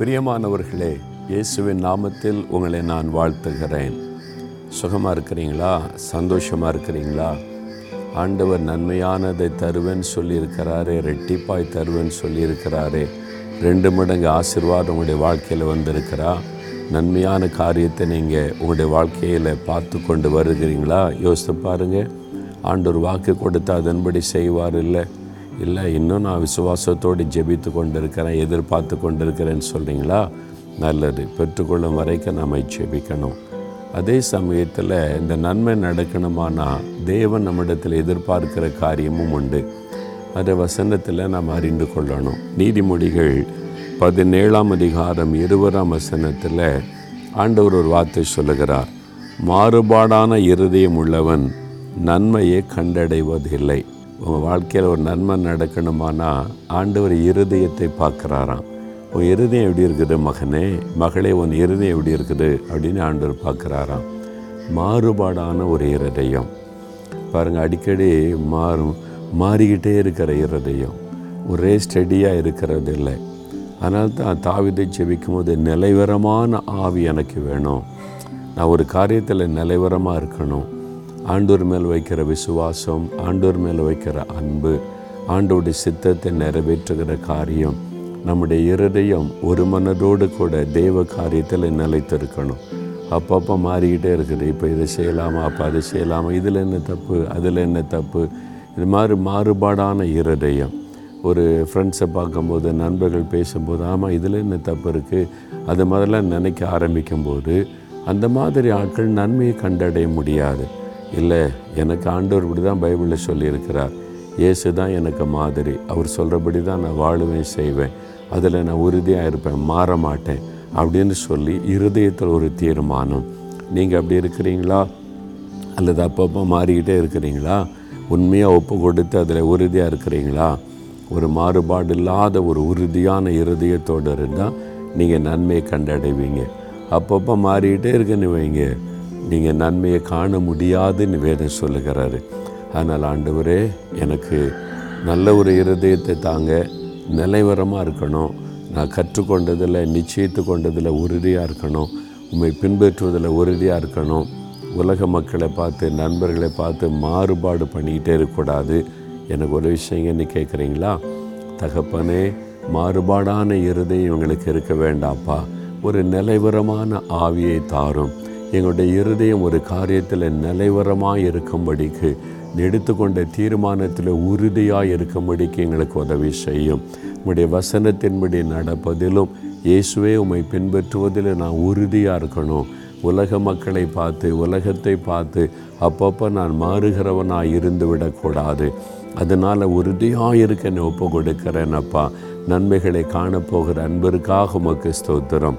பிரியமானவர்களே இயேசுவின் நாமத்தில் உங்களை நான் வாழ்த்துகிறேன். சுகமாக இருக்கிறீங்களா? சந்தோஷமாக இருக்கிறீங்களா? ஆண்டவர் நன்மையானதை தருவேன்னு சொல்லியிருக்கிறாரே ரெட்டிப்பாய் தருவேன்னு சொல்லியிருக்கிறாரே. ரெண்டு மடங்கு ஆசீர்வாதம் உங்களுடைய வாழ்க்கையில் வந்திருக்கிறா. நன்மையான காரியத்தை நீங்கள் உங்களுடைய வாழ்க்கையில் பார்த்து கொண்டு வருகிறீங்களா? யோசித்து பாருங்கள் ஆண்டவர் வாக்கு கொடுத்து அதன்படி செய்வார் இல்லை. இல்லை இன்னும் நான் விசுவாசத்தோடு ஜெபித்து கொண்டு இருக்கிறேன் எதிர்பார்த்து கொண்டிருக்கிறேன்னு சொல்கிறீங்களா நல்லது. பெற்றுக்கொள்ளும் வரைக்கும் நம்ம ஜெபிக்கணும். அதே சமயத்தில் இந்த நன்மை நடக்கணுமானா தேவன் நம்மிடத்தில் எதிர்பார்க்கிற காரியமும் உண்டு. அதை வசனத்தில் நாம் அறிந்து கொள்ளணும். நீதிமொழிகள் பதினேழாம் அதிகாரம் இருபதாம் வசனத்தில் ஆண்டவர் ஒரு வார்த்தை சொல்லுகிறார் மாறுபாடான இருதயம் உள்ளவன் நன்மையை கண்டடைவதில்லை. உங்கள் வாழ்க்கையில் ஒரு நன்மை நடக்கணுமானா ஆண்டவர் இருதயத்தை பார்க்குறாராம். உன் இருதயம் எப்படி இருக்குது மகனே? மகளே உன் இருதயம் எப்படி இருக்குது? அப்படின்னு ஆண்டவர் பார்க்குறாராம். மாறுபாடான ஒரு இருதயம். பாருங்கள் அடிக்கடி மாறும் மாறிக்கிட்டே இருக்கிற இருதயம். ஒரே ஸ்டடியாக இருக்கிறது இல்லை. அதனால தான் தாவிதை ஜெபிக்கும் போது நிலைவரமான ஆவி எனக்கு வேணும். நான் ஒரு காரியத்தில் நிலைவரமாக இருக்கணும். ஆண்டோர் மேல் வைக்கிற விசுவாசம் ஆண்டோர் மேல் வைக்கிற அன்பு ஆண்டோடைய சித்தத்தை நிறைவேற்றுகிற காரியம் நம்முடைய இருதயம் ஒரு மனதோடு கூட தெய்வ காரியத்தில் நிலைத்திருக்கணும். அப்பப்போ மாறிக்கிட்டே இருக்குது. இப்போ இதை செய்யலாமா? அப்போ அதை செய்யலாமா? இதில் என்ன தப்பு? அதில் என்ன தப்பு? இது மாதிரி மாறுபாடான இருதயம். ஒரு ஃப்ரெண்ட்ஸை பார்க்கும்போது நண்பர்கள் பேசும்போது ஆமாம் இதில் என்ன தப்பு இருக்குது அது முதல்ல நினைக்க ஆரம்பிக்கும்போது அந்த மாதிரி ஆட்கள் நன்மையை கண்டடைய முடியாது. இல்லை எனக்கு ஆண்டவர் இப்படி தான் பைபிளில் சொல்லியிருக்கிறார். இயேசு தான் எனக்கு மாதிரி. அவர் சொல்கிறபடி தான் நான் வாழுவேன் செய்வேன். அதில் நான் உறுதியாக இருப்பேன் மாற மாட்டேன் அப்படின்னு சொல்லி இருதயத்தில் ஒரு தீர்மானம். நீங்கள் அப்படி இருக்கிறீங்களா? அல்லது அப்பப்போ மாறிக்கிட்டே இருக்கிறீங்களா? உண்மையாக ஒப்பு கொடுத்து அதில் உறுதியாக இருக்கிறீங்களா? ஒரு மாறுபாடு இல்லாத ஒரு உறுதியான இருதயத்தோடு இருந்தால் நீங்கள் நன்மையை கண்டடைவீங்க. அப்பப்போ மாறிக்கிட்டே இருக்குன்னு வைங்க. நீங்கள் நன்மையை காண முடியாதுன்னு வேதம் சொல்லுகிறாரு. அதனால் ஆண்டவரே எனக்கு நல்ல ஒரு இருதயத்தை தாங்க நிலைவரமாக இருக்கணும். நான் கற்றுக்கொண்டதில் நிச்சயித்து கொண்டதில் உறுதியாக இருக்கணும். உண்மை பின்பற்றுவதில் உறுதியாக இருக்கணும். உலக மக்களை பார்த்து நண்பர்களை பார்த்து மாறுபாடு பண்ணிக்கிட்டே இருக்கக்கூடாது. எனக்கு ஒரு விஷயம் என்ன கேட்குறீங்களா? தகப்பனே மாறுபாடான இருதயம் இவங்களுக்கு இருக்க வேண்டாம்ப்பா. ஒரு நிலைவரமான ஆவியை தாரும். எங்களுடைய இருதயம் ஒரு காரியத்தில் நிலைவரமாக இருக்கும்படிக்கு எடுத்துக்கொண்ட தீர்மானத்தில் உறுதியாக இருக்கும்படிக்கு எங்களுக்கு உதவி செய்யும். உங்களுடைய வசனத்தின்படி நடப்பதிலும் இயேசுவே உம்மை பின்பற்றுவதில் நான் உறுதியாக இருக்கணும். உலக மக்களை பார்த்து உலகத்தை பார்த்து அப்பப்போ நான் மாறுகிறவனாக இருந்து விடக்கூடாது அதனால் உறுதியாக இருக்க நான் ஒப்பு கொடுக்கிறேன் அப்பா. நன்மைகளை காணப்போகிற அன்பருக்காக உமக்கு ஸ்தோத்திரம்.